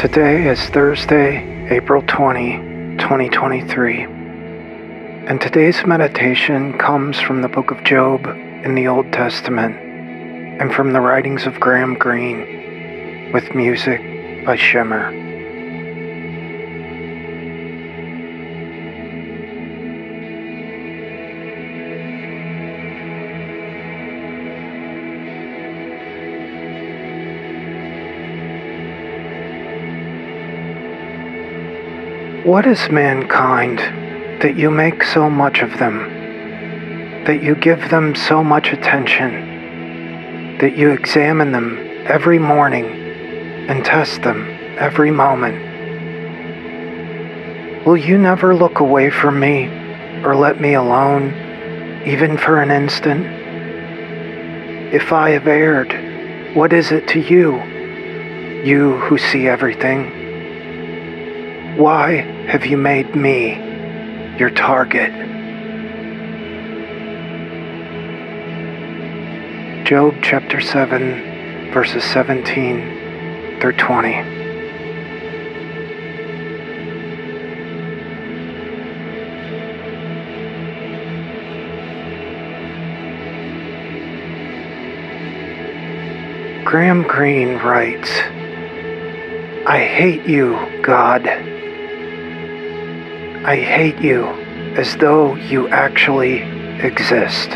Today is Thursday, April 20, 2023, and today's meditation comes from the book of Job in the Old Testament and from the writings of Graham Greene with music by Shimmer. What is mankind that you make so much of them, that you give them so much attention, that you examine them every morning and test them every moment? Will you never look away from me or let me alone, even for an instant? If I have erred, what is it to you, you who see everything? Why have you made me your target? Job chapter 7, verses 17 through 20. Graham Greene writes, I hate you, God. I hate you as though you actually exist.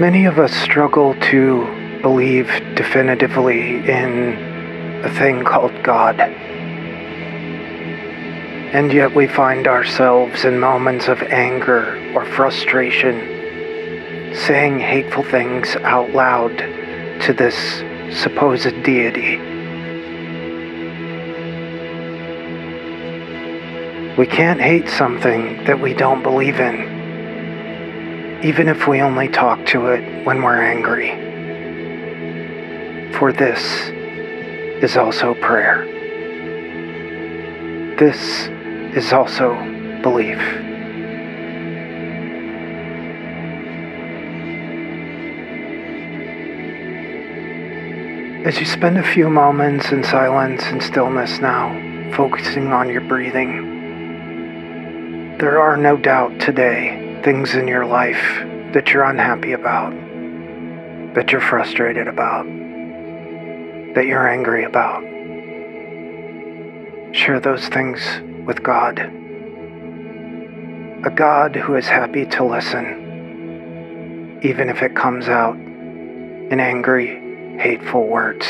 Many of us struggle to believe definitively in a thing called God. And yet we find ourselves in moments of anger or frustration saying hateful things out loud to this supposed deity. We can't hate something that we don't believe in, even if we only talk to it when we're angry. For this is also prayer. This is also belief. As you spend a few moments in silence and stillness now, focusing on your breathing, there are no doubt today things in your life that you're unhappy about, that you're frustrated about, that you're angry about. Share those things with God. A God who is happy to listen, even if it comes out in angry, hateful words.